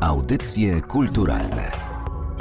Audycje kulturalne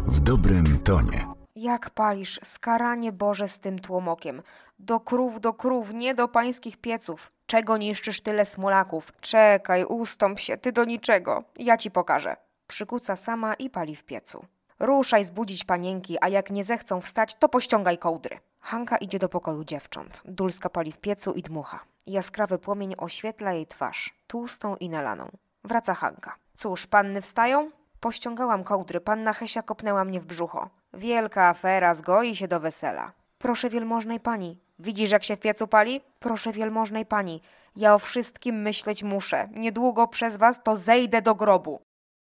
w dobrym tonie. Jak palisz, skaranie Boże z tym tłomokiem. Do krów, do krów, nie do pańskich pieców. Czego niszczysz tyle smolaków? Czekaj, ustąp się, ty do niczego. Ja ci pokażę. Przykuca sama i pali w piecu. Ruszaj zbudzić panienki, a jak nie zechcą wstać, to pościągaj kołdry. Hanka idzie do pokoju dziewcząt. Dulska pali w piecu i dmucha. Jaskrawy płomień oświetla jej twarz, tłustą i nalaną. Wraca Hanka. Cóż, panny wstają? Pościągałam kołdry, panna Hesia kopnęła mnie w brzucho. Wielka afera, zgoi się do wesela. Proszę wielmożnej pani, widzisz jak się w piecu pali? Proszę wielmożnej pani, ja o wszystkim myśleć muszę. Niedługo przez was to zejdę do grobu.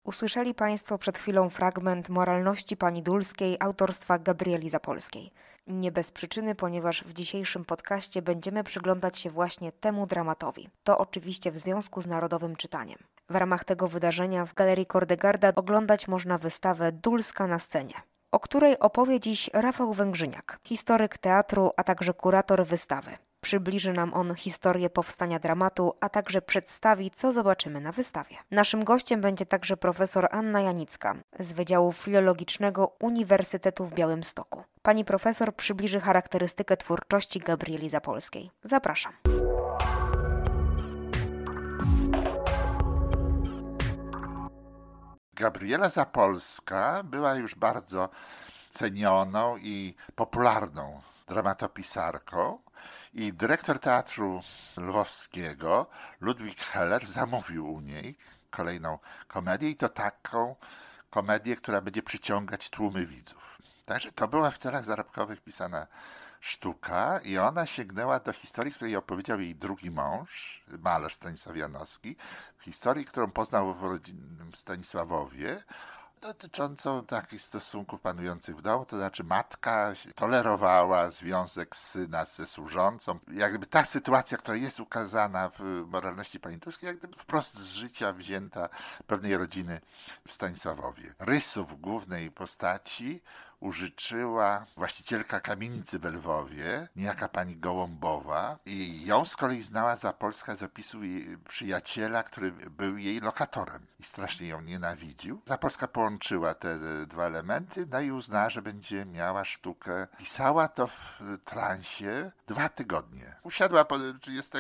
Usłyszeli Państwo przed chwilą fragment Moralności Pani Dulskiej autorstwa Gabrieli Zapolskiej. Nie bez przyczyny, ponieważ w dzisiejszym podcaście będziemy przyglądać się właśnie temu dramatowi. To oczywiście w związku z Narodowym Czytaniem. W ramach tego wydarzenia w Galerii Kordegarda oglądać można wystawę Dulska na scenie, o której opowie dziś Rafał Węgrzyniak, historyk teatru, a także kurator wystawy. Przybliży nam on historię powstania dramatu, a także przedstawi, co zobaczymy na wystawie. Naszym gościem będzie także profesor Anna Janicka z Wydziału Filologicznego Uniwersytetu w Białymstoku. Pani profesor przybliży charakterystykę twórczości Gabrieli Zapolskiej. Zapraszam. Gabriela Zapolska była już bardzo cenioną i popularną dramatopisarką i dyrektor Teatru Lwowskiego, Ludwik Heller, zamówił u niej kolejną komedię i to taką komedię, która będzie przyciągać tłumy widzów. Także to była w celach zarobkowych pisana sztuka i ona sięgnęła do historii, której opowiedział jej drugi mąż, malarz Stanisław Janowski, historii, którą poznał w rodzinnym Stanisławowie, dotyczącą takich stosunków panujących w domu, to znaczy matka tolerowała związek syna ze służącą. Jakby ta sytuacja, która jest ukazana w moralności paniturskiej, jak gdyby wprost z życia wzięta pewnej rodziny w Stanisławowie. Rysów głównej postaci użyczyła właścicielka kamienicy w Lwowie, niejaka pani Gołąbowa i ją z kolei znała za Polska z opisu jej przyjaciela, który był jej lokatorem i strasznie ją nienawidził. Zapolska połączyła te dwa elementy, no i uznała, że będzie miała sztukę. Pisała to w transie dwa tygodnie. Usiadła 30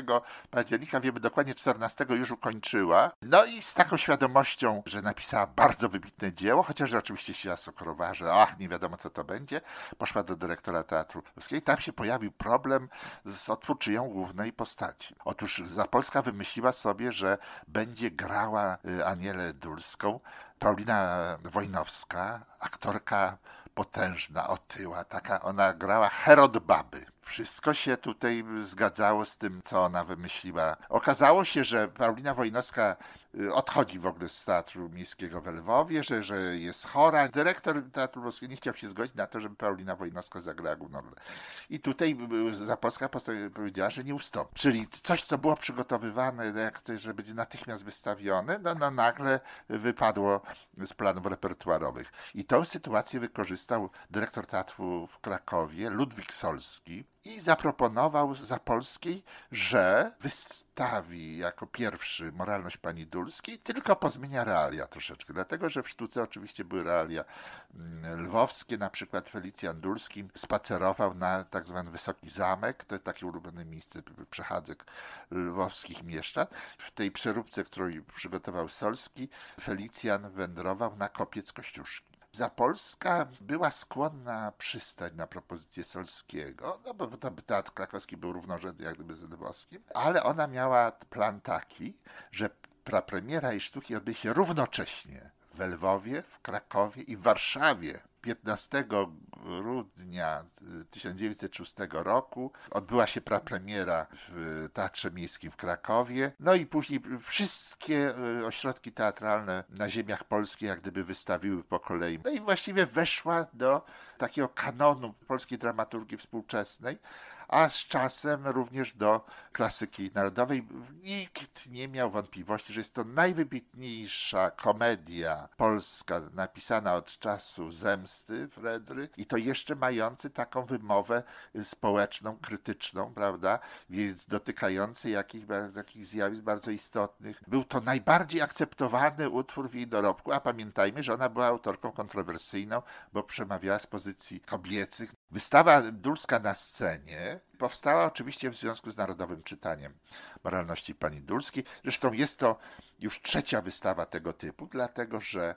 października, wiemy dokładnie 14 już ukończyła. No i z taką świadomością, że napisała bardzo wybitne dzieło, chociaż oczywiście się asokorowała, że ach, nie wiadomo wiadomo co to będzie, poszła do dyrektora Teatru Polskiego i tam się pojawił problem z otwórczyją głównej postaci. Otóż Zapolska wymyśliła sobie, że będzie grała y, Anielę Dulską, Paulina Wojnowska, aktorka potężna, otyła, taka ona grała Herod Baby. Wszystko się tutaj zgadzało z tym, co ona wymyśliła. Okazało się, że Paulina Wojnowska y, odchodzi w ogóle z Teatru Miejskiego w Lwowie, że, że jest chora. Dyrektor Teatru Polskiego nie chciał się zgodzić na to, żeby Paulina Wojnowska zagrała główną. I tutaj Zapolska powiedziała, że nie ustąpi. Czyli coś, co było przygotowywane, że będzie natychmiast wystawione, no, no nagle wypadło z planów repertuarowych. I tą sytuację wykorzystał dyrektor teatru w Krakowie, Ludwik Solski, i zaproponował Zapolskiej, że wystawi jako pierwszy moralność pani Dulskiej, tylko pozmienia realia troszeczkę, dlatego że w sztuce oczywiście były realia mm, lwowskie, na przykład Felicjan Dulski spacerował na tak zwany Wysoki Zamek, to jest takie ulubione miejsce przechadzek lwowskich mieszczan. W tej przeróbce, którą przygotował Solski, Felicjan wędrował na kopiec Kościuszki. Zapolska była skłonna przystać na propozycję Solskiego, no bo teatr krakowski był równorzędny jak gdyby z lwowskim, ale ona miała plan taki, że premiera jej sztuki odbyje się równocześnie w Lwowie, w Krakowie i w Warszawie 15 grudnia 1906 roku odbyła się prapremiera w Teatrze Miejskim w Krakowie. No i później wszystkie e, ośrodki teatralne na ziemiach polskich jak gdyby wystawiły po kolei. No i właściwie weszła do takiego kanonu polskiej dramaturgii współczesnej a z czasem również do klasyki narodowej. Nikt nie miał wątpliwości, że jest to najwybitniejsza komedia polska napisana od czasu zemsty Fredry i to jeszcze mający taką wymowę społeczną, krytyczną, prawda, więc dotykający jakich, jakich zjawisk bardzo istotnych. Był to najbardziej akceptowany utwór w jej dorobku, a pamiętajmy, że ona była autorką kontrowersyjną, bo przemawiała z pozycji kobiecych. Wystawa Dulska na scenie powstała oczywiście w związku z Narodowym Czytaniem Moralności Pani Dulskiej. Zresztą jest to już trzecia wystawa tego typu, dlatego że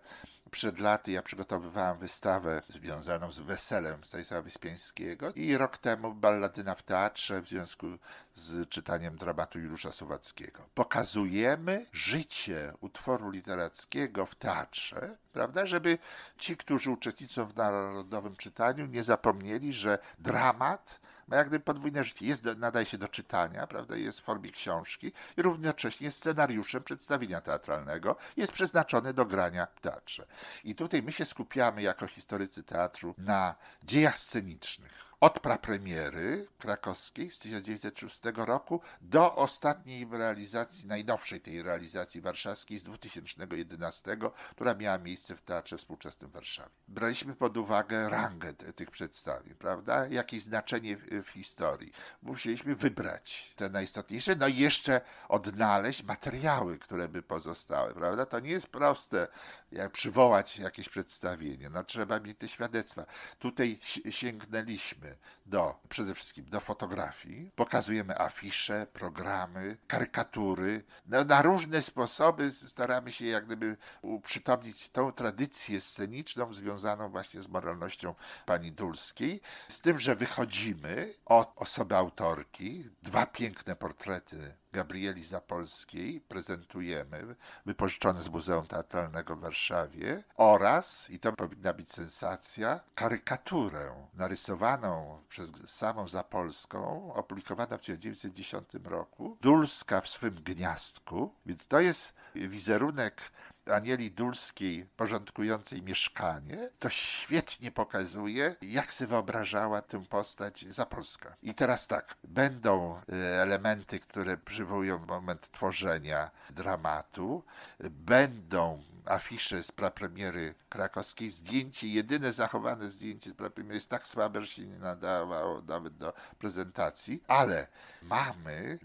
przed laty ja przygotowywałem wystawę związaną z weselem Stanisława Wyspiańskiego i rok temu balladyna w teatrze w związku z czytaniem dramatu Juliusza Słowackiego. Pokazujemy życie utworu literackiego w teatrze, prawda, żeby ci, którzy uczestniczą w narodowym czytaniu, nie zapomnieli, że dramat ma jak gdyby podwójne życie. Jest, nadaje się do czytania, prawda, jest w formie książki i równocześnie jest scenariuszem przedstawienia teatralnego, jest przeznaczony do grania w teatrze. I tutaj my się skupiamy jako historycy teatru na dziejach scenicznych od prapremiery krakowskiej z 1906 roku do ostatniej realizacji, najnowszej tej realizacji warszawskiej z 2011, która miała miejsce w Teatrze Współczesnym w Warszawie. Braliśmy pod uwagę rangę tych przedstawień, prawda? Jakieś znaczenie w historii. Musieliśmy wybrać te najistotniejsze, no i jeszcze odnaleźć materiały, które by pozostały, prawda? To nie jest proste, jak przywołać jakieś przedstawienie. No trzeba mieć te świadectwa. Tutaj sięgnęliśmy it. Do przede wszystkim do fotografii. Pokazujemy afisze, programy, karykatury. No, na różne sposoby staramy się jak gdyby uprzytomnić tą tradycję sceniczną związaną właśnie z moralnością pani Dulskiej. Z tym, że wychodzimy od osoby autorki, dwa piękne portrety Gabrieli Zapolskiej prezentujemy, wypożyczone z Muzeum Teatralnego w Warszawie oraz, i to powinna być sensacja, karykaturę narysowaną przez samą Zapolską, opublikowaną w 1910 roku, Dulska w swym gniazdku, więc to jest wizerunek Anieli Dulskiej porządkującej mieszkanie, to świetnie pokazuje, jak sobie wyobrażała tę postać Zapolska. I teraz tak, będą e, elementy, które przywołują moment tworzenia dramatu, będą afisze z prapremiery krakowskiej, zdjęcie, jedyne zachowane zdjęcie z prapremiery jest tak słabe, że się nie nadawało nawet do prezentacji, ale mamy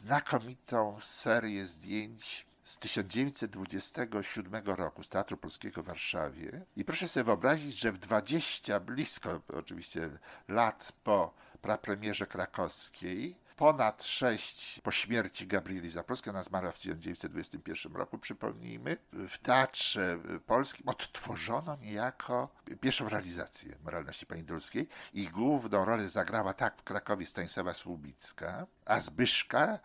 znakomitą serię zdjęć z 1927 roku z Teatru Polskiego w Warszawie. I proszę sobie wyobrazić, że w 20, blisko oczywiście lat po prapremierze krakowskiej, ponad sześć po śmierci Gabrieli Zapolskiej, ona zmarła w 1921 roku, przypomnijmy, w Teatrze Polskim odtworzono niejako pierwszą realizację Moralności Pani Dulskiej i główną rolę zagrała tak w Krakowie Stanisława Słubicka, a Zbyszka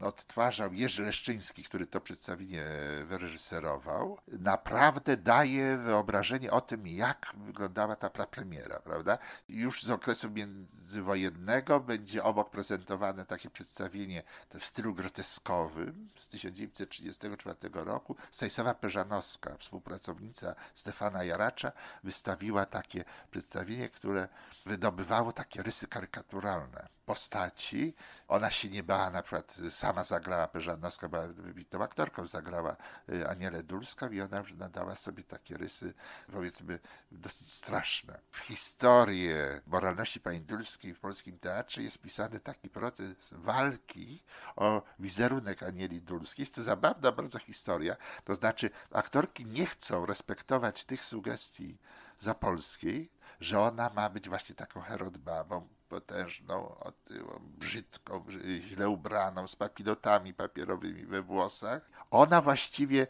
odtwarzał Jerzy Leszczyński, który to przedstawienie wyreżyserował, naprawdę daje wyobrażenie o tym, jak wyglądała ta prapremiera, prawda? Już z okresu międzywojennego będzie obok prezentowane takie przedstawienie w stylu groteskowym z 1934 roku. Stanisława Peżanowska, współpracownica Stefana Jaracza, wystawiła takie przedstawienie, które wydobywało takie rysy karykaturalne postaci. Ona się nie bała, na przykład sama zagrała, Peżanowska była wybitną aktorką, zagrała y, Anielę Dulską i ona nadała sobie takie rysy, powiedzmy, dosyć straszne. W historię moralności pani Dulskiej w polskim teatrze jest pisany taki proces walki o wizerunek Anieli Dulskiej. Jest to zabawna bardzo historia, to znaczy aktorki nie chcą respektować tych sugestii zapolskiej, że ona ma być właśnie taką herodbabą, potężną, otyłą, brzydką, źle ubraną, z papilotami papierowymi we włosach. Ona właściwie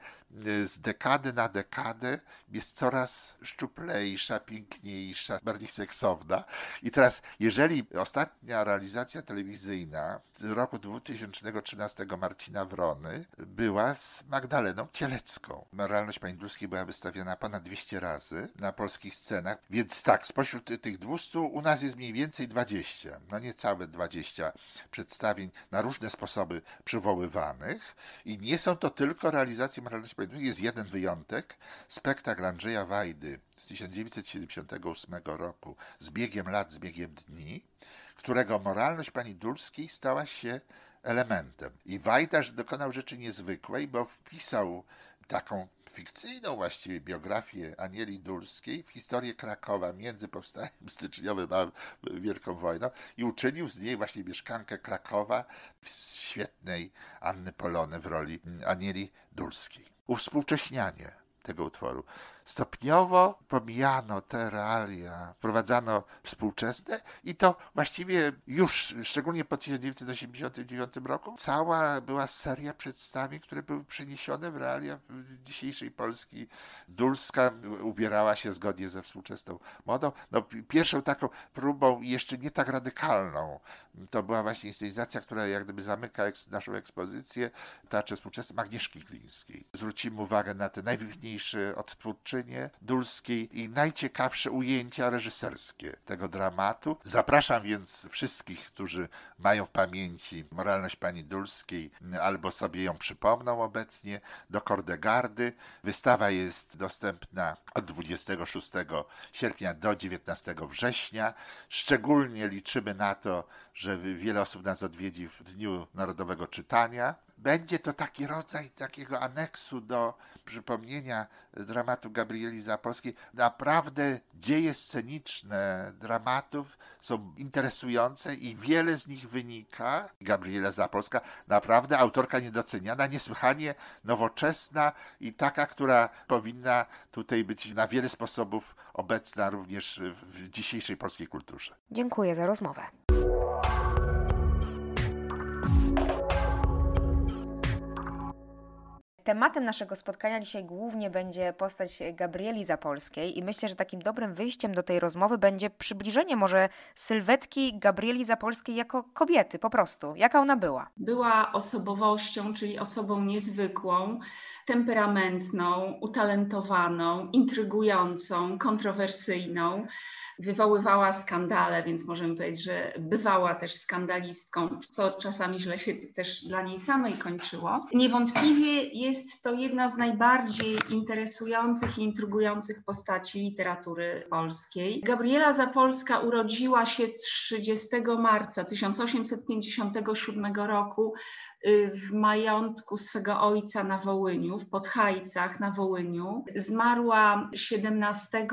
y, z dekady na dekadę jest coraz szczuplejsza, piękniejsza, bardziej seksowna. I teraz, jeżeli ostatnia realizacja telewizyjna z roku 2013 Marcina Wrony była z Magdaleną Cielecką. Moralność Pani Dulskiej była wystawiona ponad 200 razy na polskich scenach, więc tak, spośród tych 200 u nas jest mniej więcej 20, no niecałe 20 przedstawień na różne sposoby przywoływanych i nie są to tylko realizacje moralności Pani Jest jeden wyjątek, spektakl Andrzeja Wajdy z 1978 roku z biegiem lat, z biegiem dni, którego moralność pani Dulskiej stała się elementem. I Wajdasz dokonał rzeczy niezwykłej, bo wpisał taką fikcyjną właściwie biografię Anieli Dulskiej w historię Krakowa między powstaniem styczniowym a Wielką Wojną i uczynił z niej właśnie mieszkankę Krakowa świetnej Anny Polony w roli Anieli Dulskiej. Uwspółcześnianie tego utworu stopniowo pomijano te realia, wprowadzano współczesne i to właściwie już, szczególnie po 1989 roku, cała była seria przedstawień, które były przeniesione w realia dzisiejszej Polski. Dulska ubierała się zgodnie ze współczesną modą. No, pierwszą taką próbą, jeszcze nie tak radykalną, to była właśnie inscenizacja, która jak gdyby zamyka naszą ekspozycję Teatrze Współczesnym Agnieszki Glińskiej. Zwrócimy uwagę na te najwybitniejsze odtwórcze Dulskiej i najciekawsze ujęcia reżyserskie tego dramatu. Zapraszam więc wszystkich, którzy mają w pamięci moralność pani Dulskiej albo sobie ją przypomną obecnie, do Kordegardy. Wystawa jest dostępna od 26 sierpnia do 19 września. Szczególnie liczymy na to, że wiele osób nas odwiedzi w Dniu Narodowego Czytania. Będzie to taki rodzaj takiego aneksu do przypomnienia dramatu Gabrieli Zapolskiej. Naprawdę dzieje sceniczne dramatów są interesujące i wiele z nich wynika. Gabriela Zapolska, naprawdę autorka niedoceniana, niesłychanie nowoczesna i taka, która powinna tutaj być na wiele sposobów obecna również w dzisiejszej polskiej kulturze. Dziękuję za rozmowę. Tematem naszego spotkania dzisiaj głównie będzie postać Gabrieli Zapolskiej i myślę, że takim dobrym wyjściem do tej rozmowy będzie przybliżenie może sylwetki Gabrieli Zapolskiej jako kobiety po prostu. Jaka ona była? Była osobowością, czyli osobą niezwykłą, temperamentną, utalentowaną, intrygującą, kontrowersyjną wywoływała skandale, więc możemy powiedzieć, że bywała też skandalistką, co czasami źle się też dla niej samej kończyło. Niewątpliwie jest to jedna z najbardziej interesujących i intrygujących postaci literatury polskiej. Gabriela Zapolska urodziła się 30 marca 1857 roku y, w majątku swego ojca na Wołyniu, w Podhajcach na Wołyniu. Zmarła 17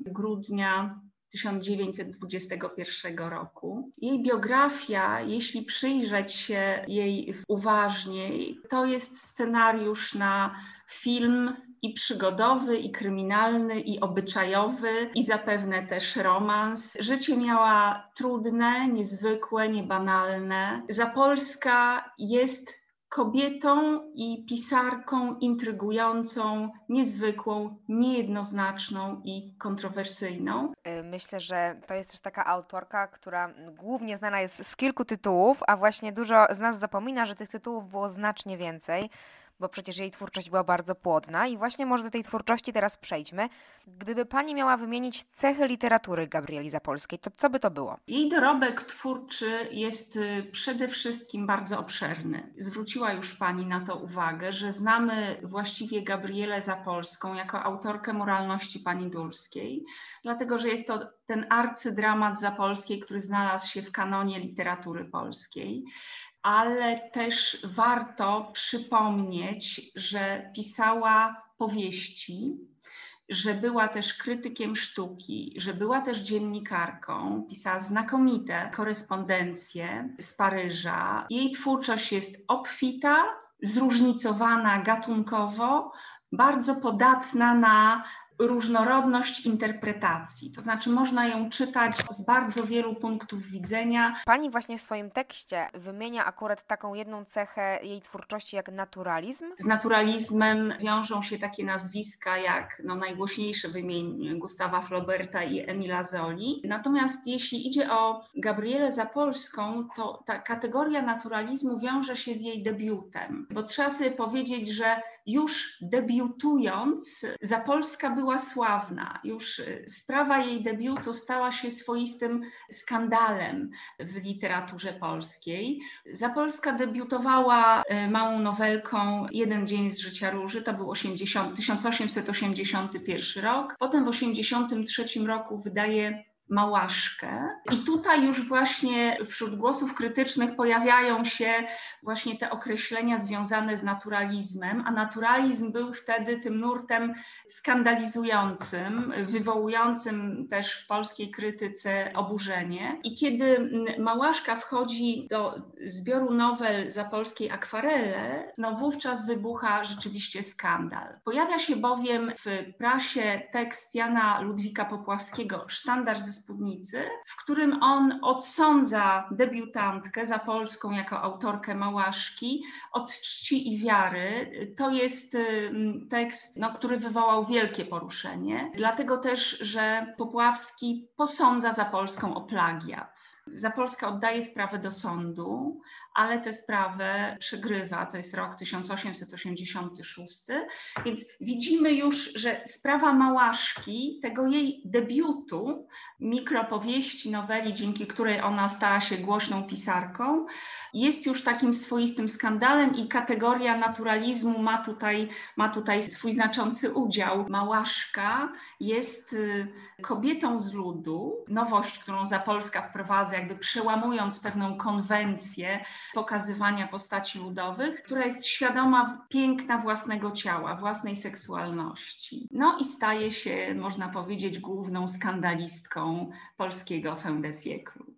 grudnia 1921 roku. Jej biografia, jeśli przyjrzeć się jej uważnie, to jest scenariusz na film i przygodowy, i kryminalny, i obyczajowy, i zapewne też romans. Życie miała trudne, niezwykłe, niebanalne. Zapolska jest kobietą i pisarką intrygującą, niezwykłą, niejednoznaczną i kontrowersyjną. Y, myślę, że to jest też taka autorka, która głównie znana jest z kilku tytułów, a właśnie dużo z nas zapomina, że tych tytułów było znacznie więcej bo przecież jej twórczość była bardzo płodna i właśnie może do tej twórczości teraz przejdźmy. Gdyby pani miała wymienić cechy literatury Gabrieli Zapolskiej, to co by to było? Jej dorobek twórczy jest y, przede wszystkim bardzo obszerny. Zwróciła już pani na to uwagę, że znamy właściwie Gabrielę Zapolską jako autorkę moralności pani Dulskiej, dlatego że jest to ten arcydramat Zapolskiej, który znalazł się w kanonie literatury polskiej ale też warto przypomnieć, że pisała powieści, że była też krytykiem sztuki, że była też dziennikarką, pisała znakomite korespondencje z Paryża. Jej twórczość jest obfita, zróżnicowana gatunkowo, bardzo podatna na różnorodność interpretacji. To znaczy, można ją czytać z bardzo wielu punktów widzenia. Pani właśnie w swoim tekście wymienia akurat taką jedną cechę jej twórczości jak naturalizm. Z naturalizmem wiążą się takie nazwiska jak no, najgłośniejsze wymień Gustawa Flauberta i Emila Zoli. Natomiast jeśli idzie o Gabrielę Zapolską, to ta kategoria naturalizmu wiąże się z jej debiutem, bo trzeba sobie powiedzieć, że już debiutując, Zapolska była była sławna. Już y, sprawa jej debiutu stała się swoistym skandalem w literaturze polskiej. Zapolska debiutowała y, małą nowelką Jeden dzień z życia Róży, to był 80, 1881 rok. Potem w 1983 roku wydaje Małaszkę. I tutaj już właśnie wśród głosów krytycznych pojawiają się właśnie te określenia związane z naturalizmem, a naturalizm był wtedy tym nurtem skandalizującym, wywołującym też w polskiej krytyce oburzenie. I kiedy Małaszka wchodzi do zbioru nowel za polskiej akwarele, no wówczas wybucha rzeczywiście skandal. Pojawia się bowiem w prasie tekst Jana Ludwika Popławskiego, Sztandar ze spódnicy, w którym on odsądza debiutantkę za polską jako autorkę Małaszki od czci i wiary. To jest tekst, no, który wywołał wielkie poruszenie, dlatego też, że Popławski posądza za Polską o plagiat. Zapolska oddaje sprawę do sądu, ale tę sprawę przegrywa. To jest rok 1886. Więc widzimy już, że sprawa Małaszki, tego jej debiutu, mikropowieści, noweli, dzięki której ona stała się głośną pisarką, jest już takim swoistym skandalem i kategoria naturalizmu ma tutaj, ma tutaj swój znaczący udział. Małaszka jest y, kobietą z ludu, nowość, którą Zapolska wprowadza, jakby przełamując pewną konwencję pokazywania postaci ludowych, która jest świadoma piękna własnego ciała, własnej seksualności. No i staje się, można powiedzieć, główną skandalistką polskiego fin.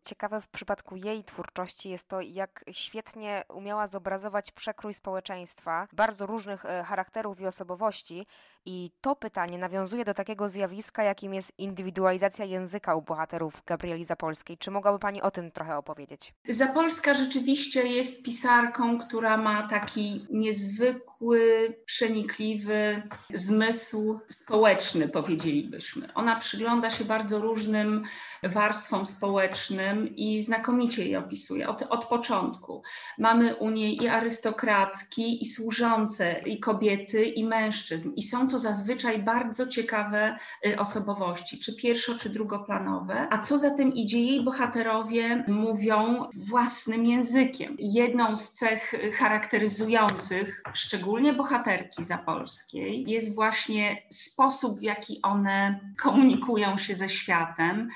Ciekawe w przypadku jej twórczości jest to, jak świetnie umiała zobrazować przekrój społeczeństwa, bardzo różnych e, charakterów i osobowości. I to pytanie nawiązuje do takiego zjawiska, jakim jest indywidualizacja języka u bohaterów Gabrieli Zapolskiej. Czy mogłaby Pani o tym trochę opowiedzieć? Zapolska rzeczywiście jest pisarką, która ma taki niezwykły, przenikliwy zmysł społeczny, powiedzielibyśmy. Ona przygląda się bardzo różnym warstwom społecznym i znakomicie je opisuje od, od początku. Mamy u niej i arystokratki, i służące, i kobiety, i mężczyzn. I są to zazwyczaj bardzo ciekawe y, osobowości, czy pierwszo, czy drugoplanowe. A co za tym idzie, jej bohaterowie mówią własnym językiem. Jedną z cech charakteryzujących szczególnie bohaterki zapolskiej jest właśnie sposób, w jaki one komunikują się ze światem.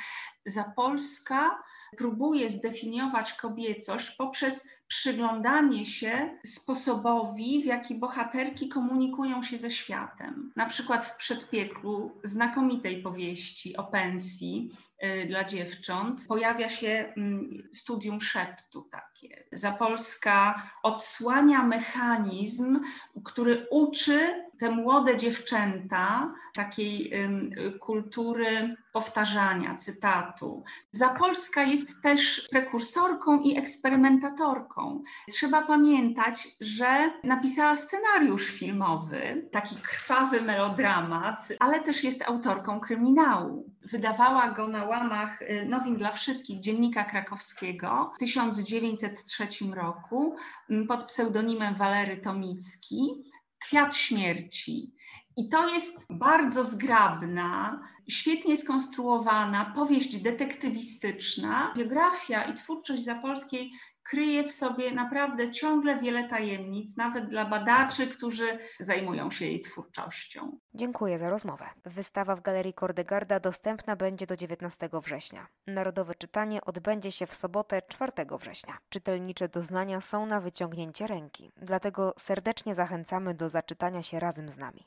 Zapolska próbuje zdefiniować kobiecość poprzez przyglądanie się sposobowi, w jaki bohaterki komunikują się ze światem. Na przykład w przedpieklu znakomitej powieści o pensji y, dla dziewcząt pojawia się y, studium szeptu takie. Zapolska odsłania mechanizm, który uczy te młode dziewczęta takiej y, kultury powtarzania, cytatu. Zapolska jest też prekursorką i eksperymentatorką. Trzeba pamiętać, że napisała scenariusz filmowy, taki krwawy melodramat, ale też jest autorką kryminału. Wydawała go na łamach y, Nowin dla Wszystkich Dziennika Krakowskiego w 1903 roku mm, pod pseudonimem Walery Tomicki. Kwiat śmierci. I to jest bardzo zgrabna, świetnie skonstruowana powieść detektywistyczna. Biografia i twórczość Zapolskiej kryje w sobie naprawdę ciągle wiele tajemnic, nawet dla badaczy, którzy zajmują się jej twórczością. Dziękuję za rozmowę. Wystawa w Galerii Kordegarda dostępna będzie do 19 września. Narodowe czytanie odbędzie się w sobotę 4 września. Czytelnicze doznania są na wyciągnięcie ręki, dlatego serdecznie zachęcamy do zaczytania się razem z nami.